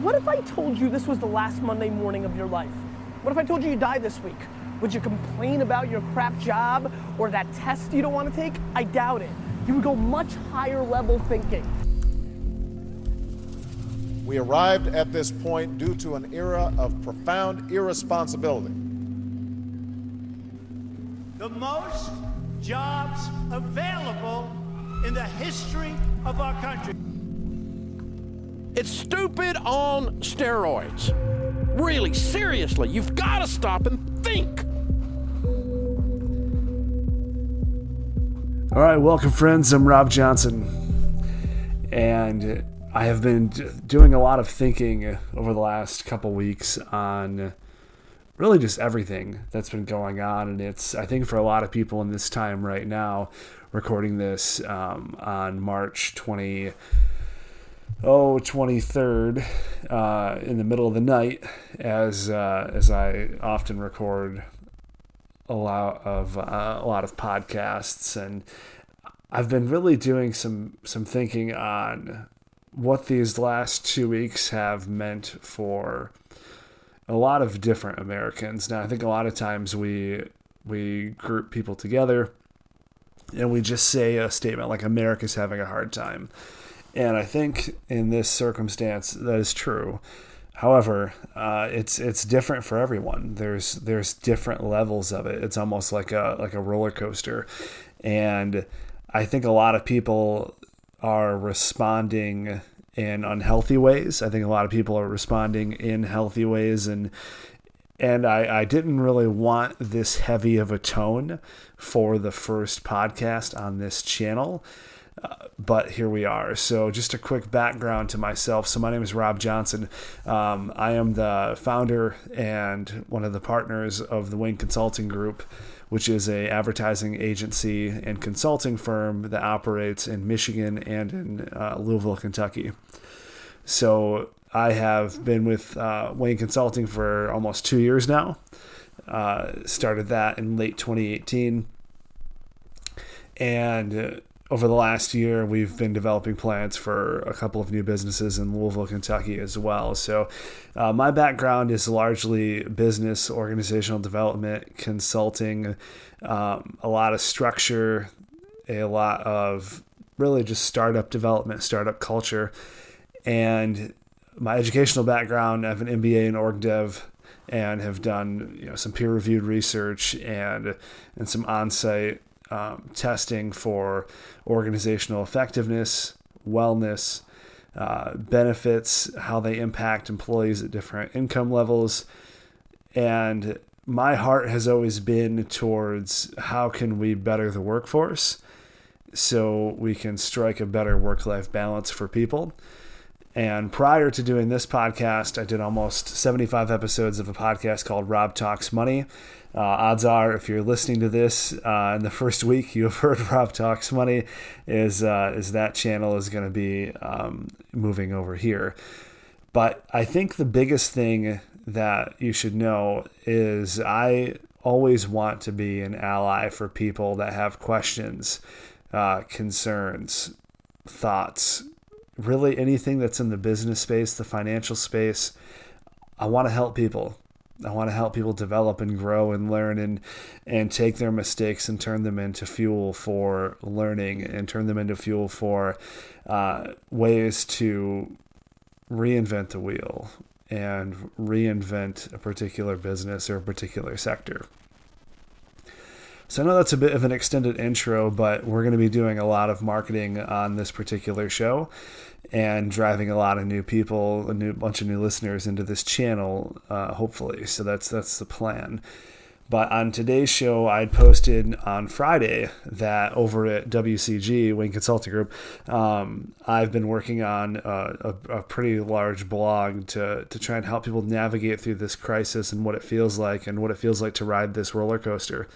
What if I told you this was the last Monday morning of your life? What if I told you you die this week? Would you complain about your crap job or that test you don't want to take? I doubt it. You would go much higher level thinking. We arrived at this point due to an era of profound irresponsibility. The most jobs available in the history of our country. It's stupid on steroids. Really, seriously, you've got to stop and think. All right, welcome, friends. I'm Rob Johnson, and I have been doing a lot of thinking over the last couple weeks on really just everything that's been going on. And it's, I think, for a lot of people in this time right now, recording this um, on March 20. Oh, 23rd, uh, in the middle of the night, as uh, as I often record a lot of uh, a lot of podcasts, and I've been really doing some some thinking on what these last two weeks have meant for a lot of different Americans. Now, I think a lot of times we we group people together and we just say a statement like America's having a hard time. And I think in this circumstance that is true. However, uh, it's it's different for everyone. There's there's different levels of it. It's almost like a like a roller coaster, and I think a lot of people are responding in unhealthy ways. I think a lot of people are responding in healthy ways, and and I, I didn't really want this heavy of a tone for the first podcast on this channel but here we are. So, just a quick background to myself. So, my name is Rob Johnson. Um, I am the founder and one of the partners of the Wayne Consulting Group, which is a advertising agency and consulting firm that operates in Michigan and in uh, Louisville, Kentucky. So, I have been with uh, Wayne Consulting for almost two years now. Uh, started that in late 2018. And over the last year, we've been developing plans for a couple of new businesses in Louisville, Kentucky as well. So, uh, my background is largely business, organizational development, consulting, um, a lot of structure, a lot of really just startup development, startup culture. And my educational background, I have an MBA in org dev and have done you know some peer reviewed research and and some on site um, testing for organizational effectiveness, wellness, uh, benefits, how they impact employees at different income levels. And my heart has always been towards how can we better the workforce so we can strike a better work life balance for people. And prior to doing this podcast, I did almost 75 episodes of a podcast called Rob Talks Money. Uh, odds are, if you're listening to this uh, in the first week, you have heard Rob Talks Money. Is uh, is that channel is going to be um, moving over here? But I think the biggest thing that you should know is I always want to be an ally for people that have questions, uh, concerns, thoughts, really anything that's in the business space, the financial space. I want to help people. I want to help people develop and grow and learn and and take their mistakes and turn them into fuel for learning and turn them into fuel for uh, ways to reinvent the wheel and reinvent a particular business or a particular sector. So I know that's a bit of an extended intro, but we're going to be doing a lot of marketing on this particular show and driving a lot of new people, a new bunch of new listeners into this channel, uh, hopefully. So that's that's the plan. But on today's show, I'd posted on Friday that over at WCG, Wayne Consulting Group, um, I've been working on a, a, a, pretty large blog to, to try and help people navigate through this crisis and what it feels like and what it feels like to ride this roller coaster.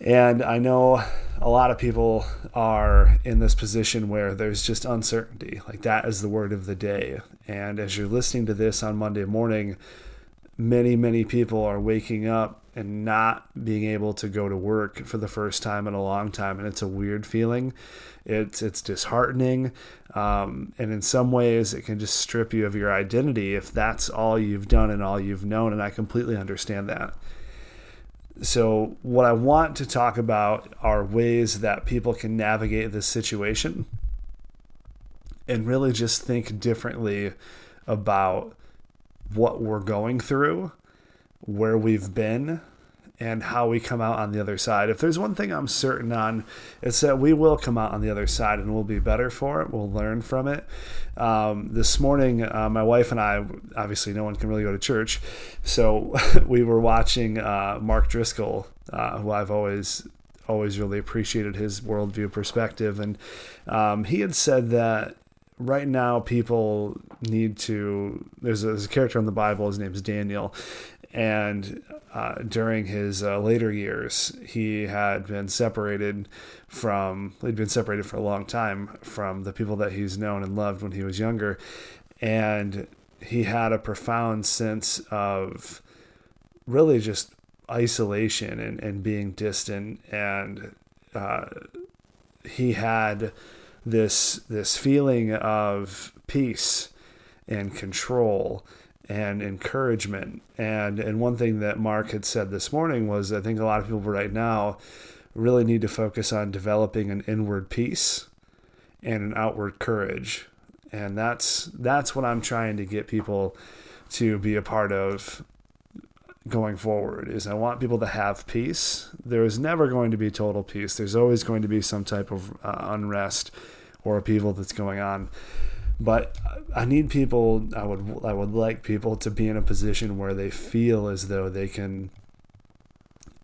And I know a lot of people are in this position where there's just uncertainty. Like that is the word of the day. And as you're listening to this on Monday morning, many, many people are waking up and not being able to go to work for the first time in a long time, and it's a weird feeling. It's it's disheartening, um, and in some ways, it can just strip you of your identity if that's all you've done and all you've known. And I completely understand that. So, what I want to talk about are ways that people can navigate this situation and really just think differently about what we're going through, where we've been, and how we come out on the other side. If there's one thing I'm certain on, it's that we will come out on the other side and we'll be better for it. We'll learn from it. Um, this morning, uh, my wife and I, obviously, no one can really go to church, so we were watching uh, Mark Driscoll, uh, who I've always always really appreciated his worldview perspective, and um, he had said that right now people need to there's a, there's a character in the bible his name's daniel and uh, during his uh, later years, he had been separated from, he'd been separated for a long time from the people that he's known and loved when he was younger. And he had a profound sense of really just isolation and, and being distant. And uh, he had this, this feeling of peace and control and encouragement. And and one thing that Mark had said this morning was I think a lot of people right now really need to focus on developing an inward peace and an outward courage. And that's that's what I'm trying to get people to be a part of going forward is I want people to have peace. There is never going to be total peace. There's always going to be some type of uh, unrest or upheaval that's going on but I need people. I would I would like people to be in a position where they feel as though they can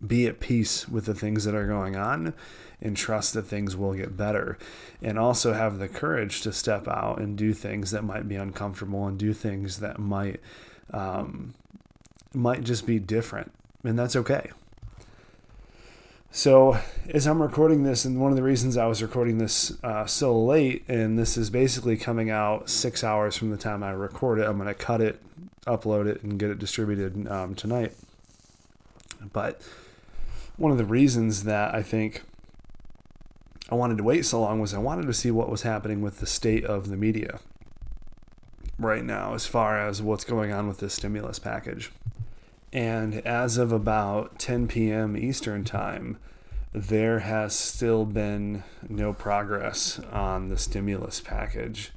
be at peace with the things that are going on and trust that things will get better and also have the courage to step out and do things that might be uncomfortable and do things that might um, might just be different and that's okay so, as I'm recording this, and one of the reasons I was recording this uh, so late, and this is basically coming out six hours from the time I record it, I'm going to cut it, upload it, and get it distributed um, tonight. But one of the reasons that I think I wanted to wait so long was I wanted to see what was happening with the state of the media right now, as far as what's going on with this stimulus package. And as of about 10 p.m. Eastern Time, there has still been no progress on the stimulus package.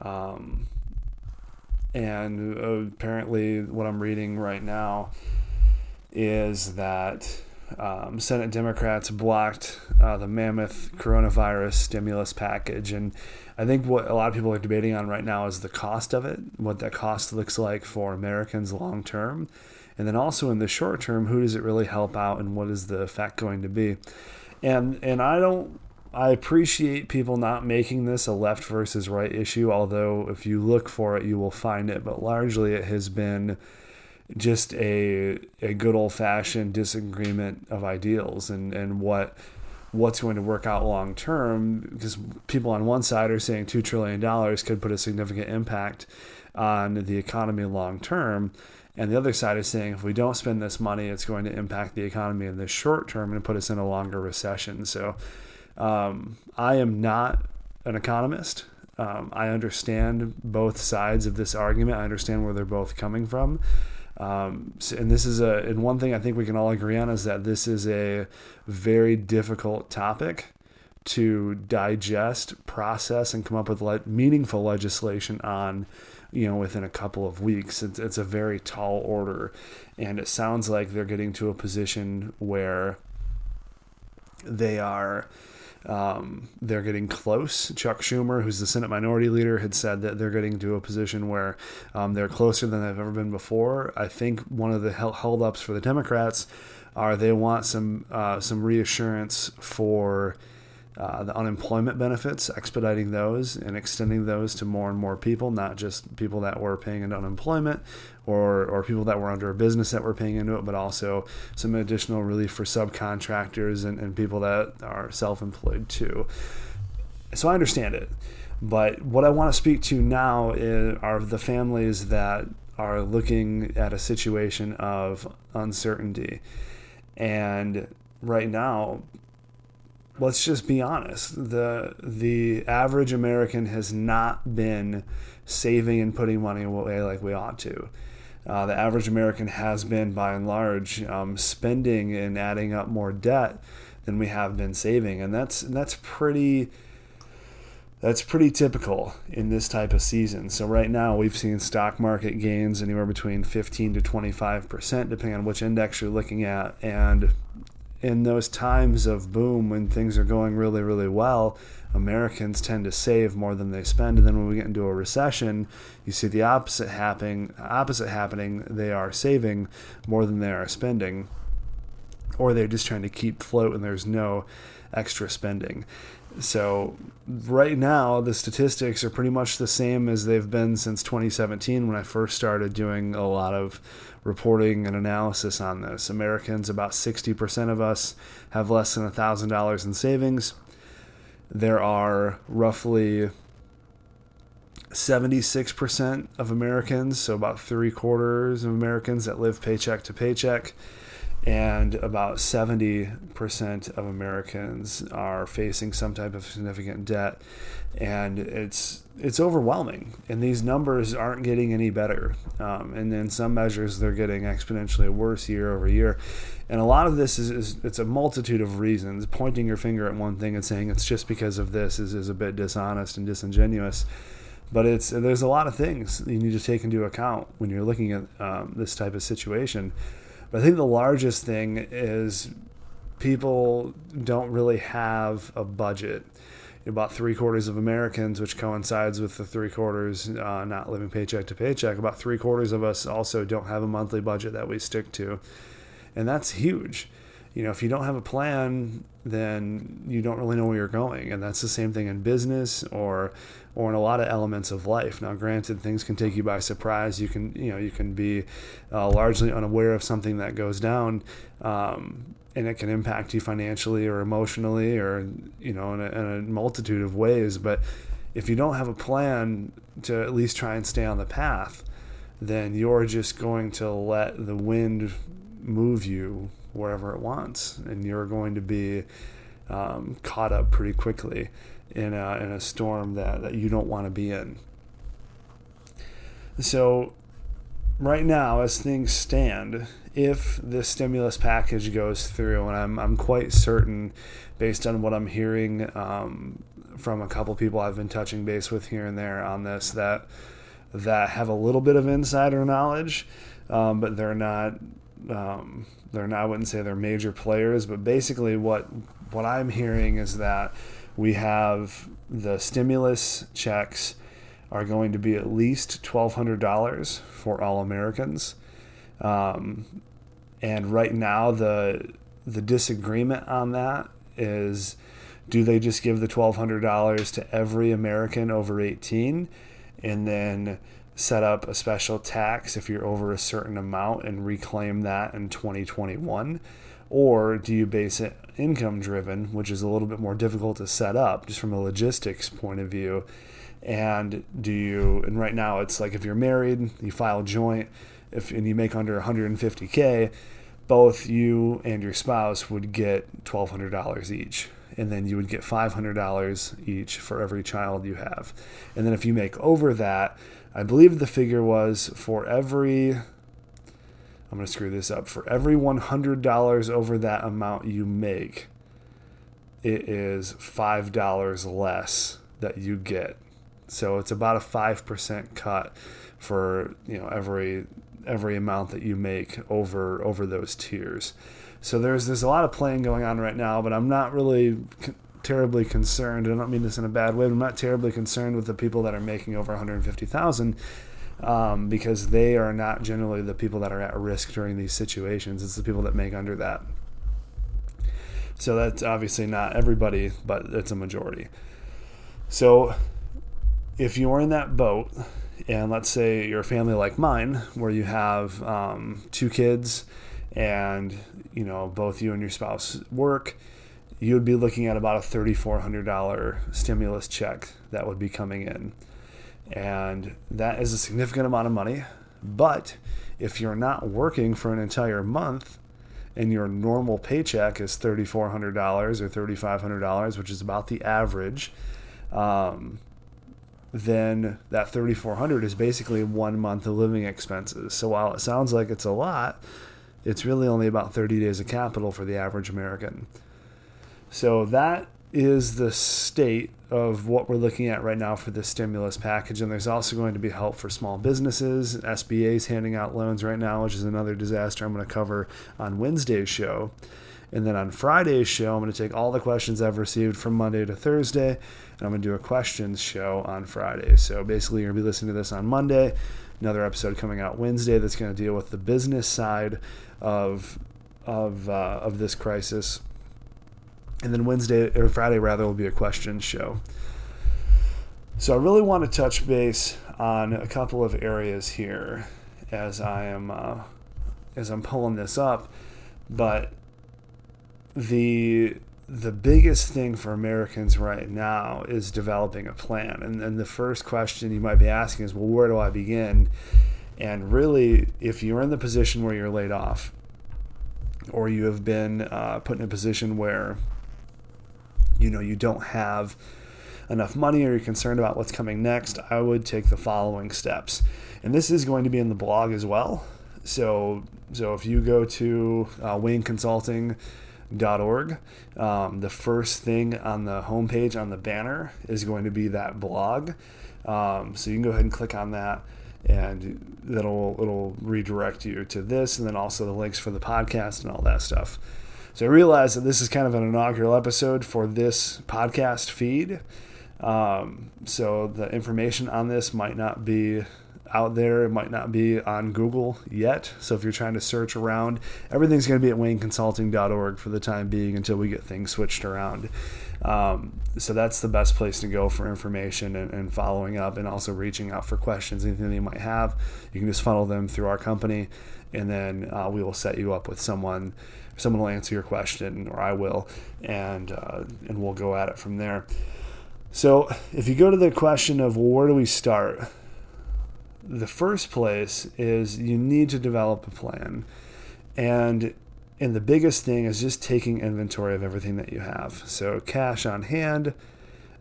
Um, and apparently, what I'm reading right now is that um, Senate Democrats blocked uh, the mammoth coronavirus stimulus package. And I think what a lot of people are debating on right now is the cost of it, what that cost looks like for Americans long term. And then also in the short term, who does it really help out and what is the effect going to be? And and I don't I appreciate people not making this a left versus right issue, although if you look for it you will find it, but largely it has been just a a good old fashioned disagreement of ideals and, and what what's going to work out long term because people on one side are saying two trillion dollars could put a significant impact on the economy long term and the other side is saying if we don't spend this money, it's going to impact the economy in the short term and put us in a longer recession. So um, I am not an economist. Um, I understand both sides of this argument. I understand where they're both coming from. Um, and this is a, and one thing I think we can all agree on is that this is a very difficult topic to digest, process, and come up with le- meaningful legislation on you know, within a couple of weeks. It's, it's a very tall order. And it sounds like they're getting to a position where they are. Um, they're getting close. Chuck Schumer, who's the Senate Minority Leader, had said that they're getting to a position where um, they're closer than they've ever been before. I think one of the held ups for the Democrats are they want some uh, some reassurance for uh, the unemployment benefits, expediting those and extending those to more and more people, not just people that were paying into unemployment or, or people that were under a business that were paying into it, but also some additional relief for subcontractors and, and people that are self employed too. So I understand it. But what I want to speak to now is, are the families that are looking at a situation of uncertainty And right now, let's just be honest. The the average American has not been saving and putting money away like we ought to. Uh, the average American has been, by and large, um, spending and adding up more debt than we have been saving, and that's that's pretty. That's pretty typical in this type of season. So right now we've seen stock market gains anywhere between 15 to 25 percent, depending on which index you're looking at, and in those times of boom when things are going really, really well, Americans tend to save more than they spend. And then when we get into a recession, you see the opposite happening. Opposite happening. They are saving more than they are spending, or they're just trying to keep float, and there's no extra spending. So right now, the statistics are pretty much the same as they've been since 2017 when I first started doing a lot of reporting and analysis on this. Americans, about 60% of us, have less than $1,000 in savings. There are roughly 76% of Americans, so about three quarters of Americans that live paycheck to paycheck and about 70% of Americans are facing some type of significant debt and it's it's overwhelming. And these numbers aren't getting any better. Um, and in some measures they're getting exponentially worse year over year. And a lot of this is, is, it's a multitude of reasons. Pointing your finger at one thing and saying it's just because of this is, is a bit dishonest and disingenuous. But it's there's a lot of things you need to take into account when you're looking at um, this type of situation but I think the largest thing is people don't really have a budget. About three quarters of Americans, which coincides with the three quarters uh, not living paycheck to paycheck, about three quarters of us also don't have a monthly budget that we stick to. And that's huge. You know, if you don't have a plan, then you don't really know where you're going. And that's the same thing in business or or in a lot of elements of life. Now, granted, things can take you by surprise. You can, you know, you can be uh, largely unaware of something that goes down, um, and it can impact you financially or emotionally, or you know, in a, in a multitude of ways. But if you don't have a plan to at least try and stay on the path, then you're just going to let the wind move you wherever it wants, and you're going to be um, caught up pretty quickly in a, in a storm that, that you don't want to be in. So, right now, as things stand, if this stimulus package goes through, and I'm, I'm quite certain, based on what I'm hearing um, from a couple people I've been touching base with here and there on this, that that have a little bit of insider knowledge, um, but they're not. Um, they're not. I wouldn't say they're major players, but basically, what what I'm hearing is that we have the stimulus checks are going to be at least $1,200 for all Americans. Um, and right now, the the disagreement on that is do they just give the $1,200 to every American over 18 and then set up a special tax if you're over a certain amount and reclaim that in 2021? Or do you base it income driven, which is a little bit more difficult to set up just from a logistics point of view? And do you, and right now it's like if you're married, you file joint, if and you make under 150K, both you and your spouse would get $1,200 each. And then you would get $500 each for every child you have. And then if you make over that, I believe the figure was for every I'm going to screw this up. For every $100 over that amount you make, it is $5 less that you get. So it's about a 5% cut for, you know, every every amount that you make over over those tiers. So there's there's a lot of playing going on right now, but I'm not really terribly concerned. I don't mean this in a bad way. I'm not terribly concerned with the people that are making over 150,000 um, because they are not generally the people that are at risk during these situations. It's the people that make under that. So that's obviously not everybody, but it's a majority. So if you're in that boat, and let's say you're a family like mine, where you have um, two kids, and you know both you and your spouse work, you would be looking at about a $3,400 stimulus check that would be coming in. And that is a significant amount of money. But if you're not working for an entire month and your normal paycheck is $3,400 or $3,500, which is about the average, um, then that 3400 is basically one month of living expenses. So while it sounds like it's a lot, it's really only about 30 days of capital for the average American. So that is the state of what we're looking at right now for this stimulus package. And there's also going to be help for small businesses. SBA's handing out loans right now, which is another disaster I'm going to cover on Wednesday's show. And then on Friday's show, I'm going to take all the questions I've received from Monday to Thursday, and I'm going to do a questions show on Friday. So basically, you're going to be listening to this on Monday, another episode coming out Wednesday that's going to deal with the business side of of uh, of this crisis, and then Wednesday or Friday rather will be a question show. So I really want to touch base on a couple of areas here as I am uh, as I'm pulling this up, but the the biggest thing for Americans right now is developing a plan. And, and the first question you might be asking is, well, where do I begin? And really, if you're in the position where you're laid off, or you have been uh, put in a position where you know you don't have enough money or you're concerned about what's coming next, I would take the following steps. And this is going to be in the blog as well. So, so if you go to uh, org. Um, the first thing on the homepage on the banner is going to be that blog. Um, so you can go ahead and click on that and that'll it'll redirect you to this and then also the links for the podcast and all that stuff. So I realize that this is kind of an inaugural episode for this podcast feed. Um, so the information on this might not be out there. It might not be on Google yet. So if you're trying to search around, everything's going to be at wayneconsulting.org for the time being until we get things switched around. Um, so that's the best place to go for information and, and, following up and also reaching out for questions, anything that you might have. You can just funnel them through our company and then uh, we will set you up with someone. Someone will answer your question, or I will, and uh, and we'll go at it from there. So, if you go to the question of well, where do we start, the first place is you need to develop a plan. And and the biggest thing is just taking inventory of everything that you have. So cash on hand,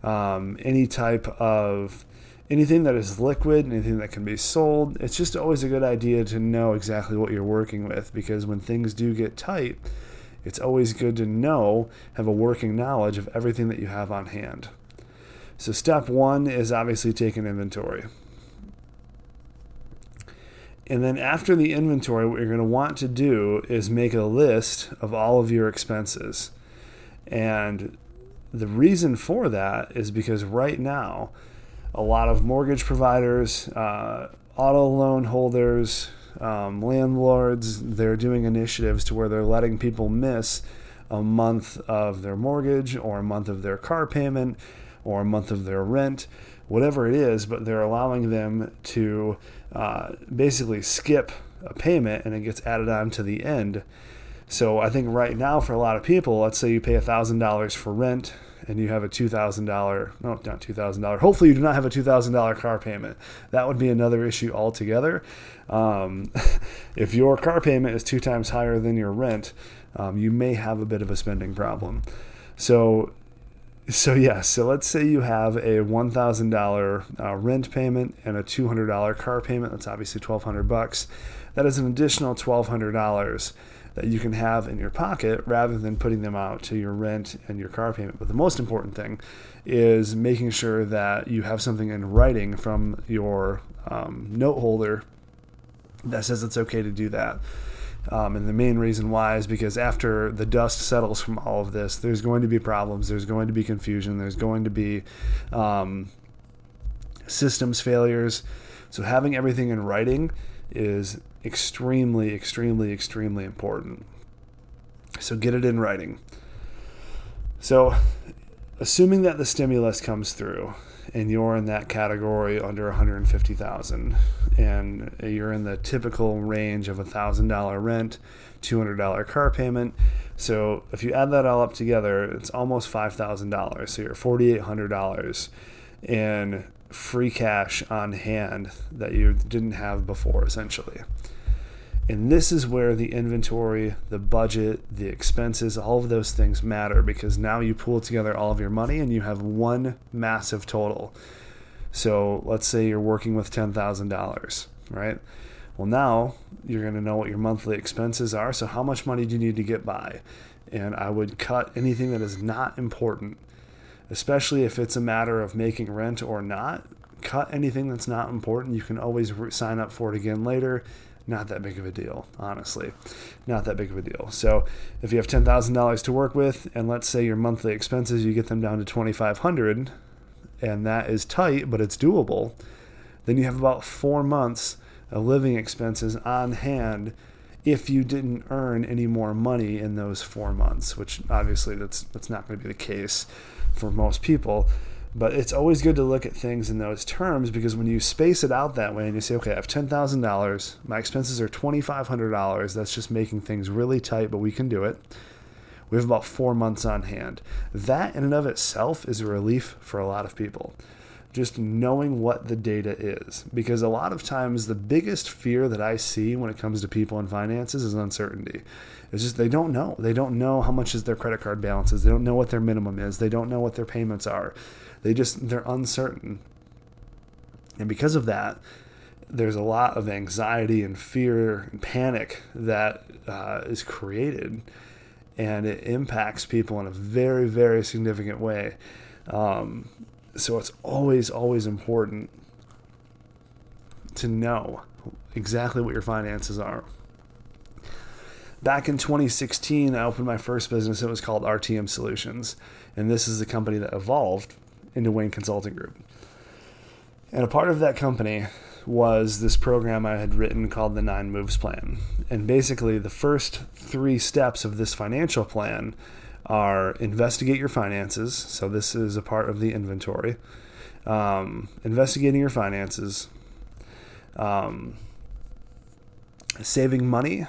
um, any type of anything that is liquid, anything that can be sold. It's just always a good idea to know exactly what you're working with because when things do get tight, it's always good to know, have a working knowledge of everything that you have on hand. So step one is obviously taking inventory. And then after the inventory, what you're going to want to do is make a list of all of your expenses. And the reason for that is because right now, a lot of mortgage providers, uh, auto loan holders, um, landlords, they're doing initiatives to where they're letting people miss a month of their mortgage or a month of their car payment or a month of their rent, whatever it is, but they're allowing them to uh, basically skip a payment and it gets added on to the end. So I think right now for a lot of people, let's say you pay $1,000 for rent and you have a $2,000, no, not $2,000. Hopefully you do not have a $2,000 car payment. That would be another issue altogether. Um, if your car payment is two times higher than your rent, um, you may have a bit of a spending problem. So so yeah, so let's say you have a one thousand uh, rent payment and a two hundred dollar car payment. That's obviously twelve hundred bucks. That is an additional twelve hundred dollars that you can have in your pocket rather than putting them out to your rent and your car payment. But the most important thing is making sure that you have something in writing from your um, note holder that says it's okay to do that. Um, and the main reason why is because after the dust settles from all of this, there's going to be problems, there's going to be confusion, there's going to be um, systems failures. So having everything in writing is extremely, extremely, extremely important. So get it in writing. So, assuming that the stimulus comes through, and you're in that category under 150,000 and you're in the typical range of a $1,000 rent, $200 car payment. So if you add that all up together, it's almost $5,000. So you're $4,800 in free cash on hand that you didn't have before, essentially. And this is where the inventory, the budget, the expenses, all of those things matter because now you pull together all of your money and you have one massive total. So let's say you're working with $10,000, right? Well, now you're going to know what your monthly expenses are. So, how much money do you need to get by? And I would cut anything that is not important, especially if it's a matter of making rent or not. Cut anything that's not important. You can always re- sign up for it again later not that big of a deal, honestly. Not that big of a deal. So if you have $10,000 to work with, and let's say your monthly expenses, you get them down to 2500 and that is tight, but it's doable, then you have about four months of living expenses on hand if you didn't earn any more money in those four months, which obviously that's that's not going to be the case for most people. But it's always good to look at things in those terms because when you space it out that way and you say, okay, I have $10,000, my expenses are $2,500, that's just making things really tight, but we can do it. We have about four months on hand. That in and of itself is a relief for a lot of people. Just knowing what the data is. Because a lot of times, the biggest fear that I see when it comes to people and finances is uncertainty. It's just they don't know. They don't know how much is their credit card balances. They don't know what their minimum is. They don't know what their payments are. They just they're uncertain. And because of that, there's a lot of anxiety and fear and panic that uh, is created, and it impacts people in a very, very significant way. Um, so it's always, always important to know exactly what your finances are. Back in 2016, I opened my first business. It was called RTM Solutions. And this is the company that evolved into Wayne Consulting Group. And a part of that company was this program I had written called the Nine Moves Plan. And basically, the first three steps of this financial plan are investigate your finances. So, this is a part of the inventory. Um, investigating your finances, um, saving money,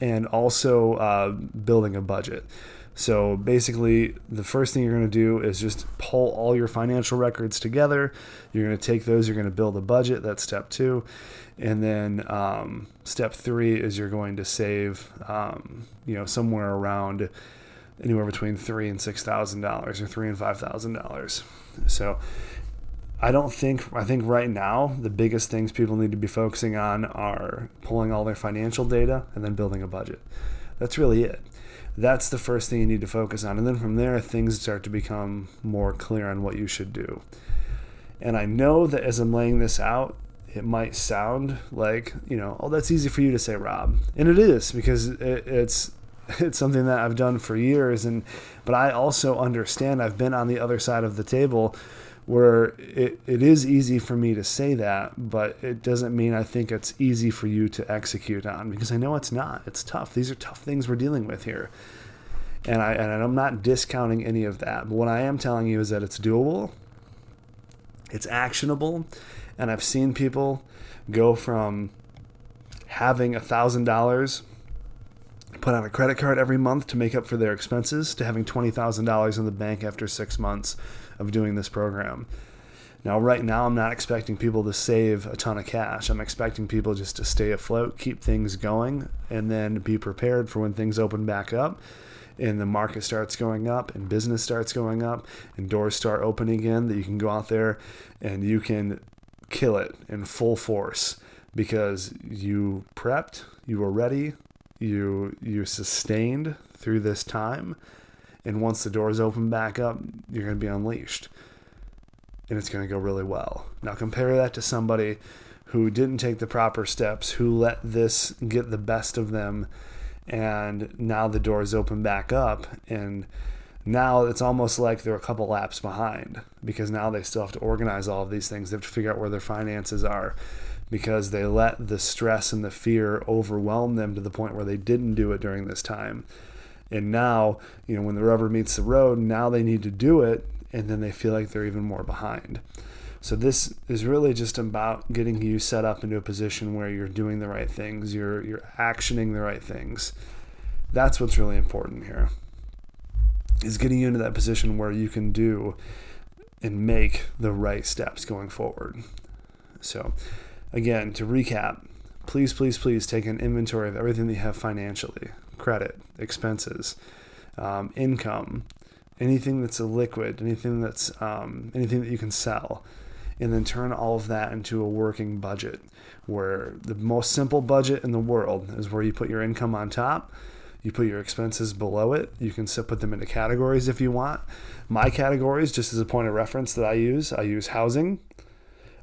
and also uh, building a budget. So basically, the first thing you're going to do is just pull all your financial records together. You're going to take those, you're going to build a budget. That's step two. And then um, step three is you're going to save, um, you know, somewhere around anywhere between three and six thousand dollars, or three and five thousand dollars. So I don't think I think right now the biggest things people need to be focusing on are pulling all their financial data and then building a budget. That's really it that's the first thing you need to focus on. And then from there, things start to become more clear on what you should do. And I know that as I'm laying this out, it might sound like, you know, oh, that's easy for you to say, Rob. And it is because it, it's it's something that I've done for years and but I also understand I've been on the other side of the table where it, it is easy for me to say that, but it doesn't mean I think it's easy for you to execute on because I know it's not. It's tough. These are tough things we're dealing with here. And, I, and I'm not discounting any of that. But what I am telling you is that it's doable, it's actionable, and I've seen people go from having a $1,000 put on a credit card every month to make up for their expenses to having $20,000 in the bank after six months of doing this program. Now, right now, I'm not expecting people to save a ton of cash. I'm expecting people just to stay afloat, keep things going, and then be prepared for when things open back up and the market starts going up and business starts going up and doors start opening again that you can go out there and you can kill it in full force because you prepped, you were ready, you you sustained through this time and once the doors open back up, you're going to be unleashed. And it's going to go really well. Now, compare that to somebody who didn't take the proper steps, who let this get the best of them, and now the doors open back up. And now it's almost like they're a couple laps behind because now they still have to organize all of these things. They have to figure out where their finances are because they let the stress and the fear overwhelm them to the point where they didn't do it during this time. And now, you know, when the rubber meets the road, now they need to do it, and then they feel like they're even more behind. So this is really just about getting you set up into a position where you're doing the right things, you're you're actioning the right things. That's what's really important here. Is getting you into that position where you can do and make the right steps going forward. So again, to recap, please, please, please take an inventory of everything that you have financially credit, expenses, um, income, anything that's a liquid, anything that's um, anything that you can sell, and then turn all of that into a working budget. Where the most simple budget in the world is where you put your income on top, you put your expenses below it. You can put them into categories if you want. My categories, just as a point of reference that I use, I use housing,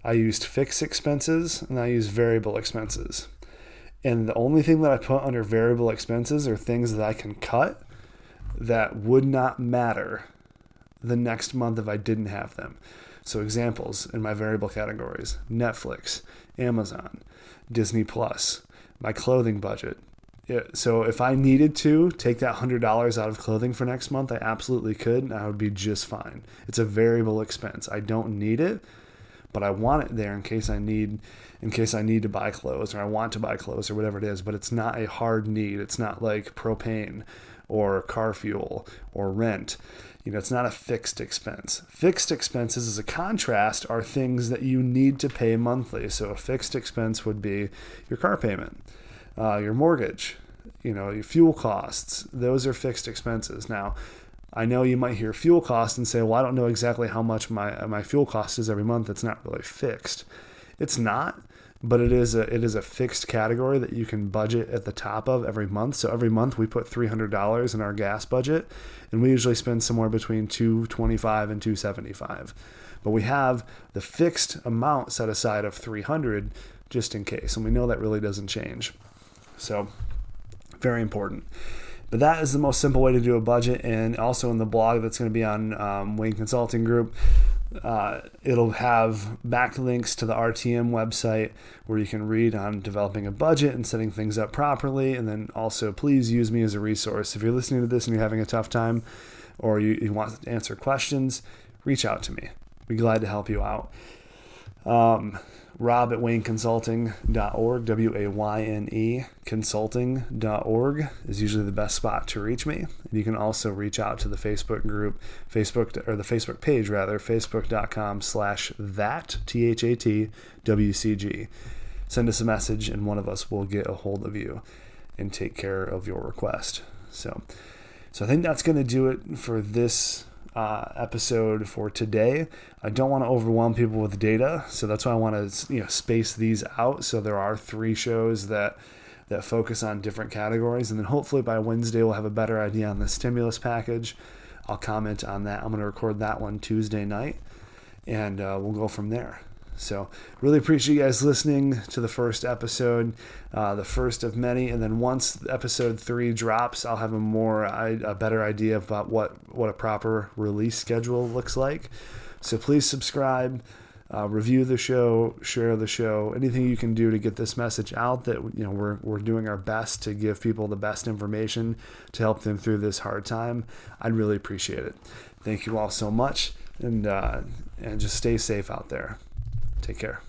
I used fixed expenses, and I use variable expenses. And the only thing that I put under variable expenses are things that I can cut that would not matter the next month if I didn't have them. So, examples in my variable categories Netflix, Amazon, Disney Plus, my clothing budget. So, if I needed to take that $100 out of clothing for next month, I absolutely could, and I would be just fine. It's a variable expense. I don't need it, but I want it there in case I need in case I need to buy clothes or I want to buy clothes or whatever it is, but it's not a hard need. It's not like propane or car fuel or rent. You know, it's not a fixed expense. Fixed expenses, as a contrast, are things that you need to pay monthly. So a fixed expense would be your car payment, uh, your mortgage, you know, your fuel costs. Those are fixed expenses. Now, I know you might hear fuel costs and say, well, I don't know exactly how much my, my fuel cost is every month. It's not really fixed. It's not, but it is a it is a fixed category that you can budget at the top of every month. So every month we put three hundred dollars in our gas budget, and we usually spend somewhere between two twenty five and two seventy five. But we have the fixed amount set aside of three hundred just in case, and we know that really doesn't change. So very important. But that is the most simple way to do a budget. And also in the blog that's going to be on um, Wayne Consulting Group, uh, it'll have backlinks to the RTM website where you can read on developing a budget and setting things up properly. And then also, please use me as a resource. If you're listening to this and you're having a tough time or you, you want to answer questions, reach out to me. Be glad to help you out. Um, rob at wayneconsulting.org, W A Y N E consulting.org is usually the best spot to reach me. And you can also reach out to the Facebook group, Facebook, or the Facebook page rather, facebook.com slash that, T H A T W C G. Send us a message and one of us will get a hold of you and take care of your request. So, so I think that's going to do it for this uh, episode for today. I don't want to overwhelm people with data, so that's why I want to you know space these out. So there are three shows that that focus on different categories, and then hopefully by Wednesday we'll have a better idea on the stimulus package. I'll comment on that. I'm going to record that one Tuesday night, and uh, we'll go from there. So, really appreciate you guys listening to the first episode, uh, the first of many. And then once episode three drops, I'll have a more, a better idea about what what a proper release schedule looks like. So please subscribe, uh, review the show, share the show, anything you can do to get this message out. That you know we're we're doing our best to give people the best information to help them through this hard time. I'd really appreciate it. Thank you all so much, and uh, and just stay safe out there. Take care.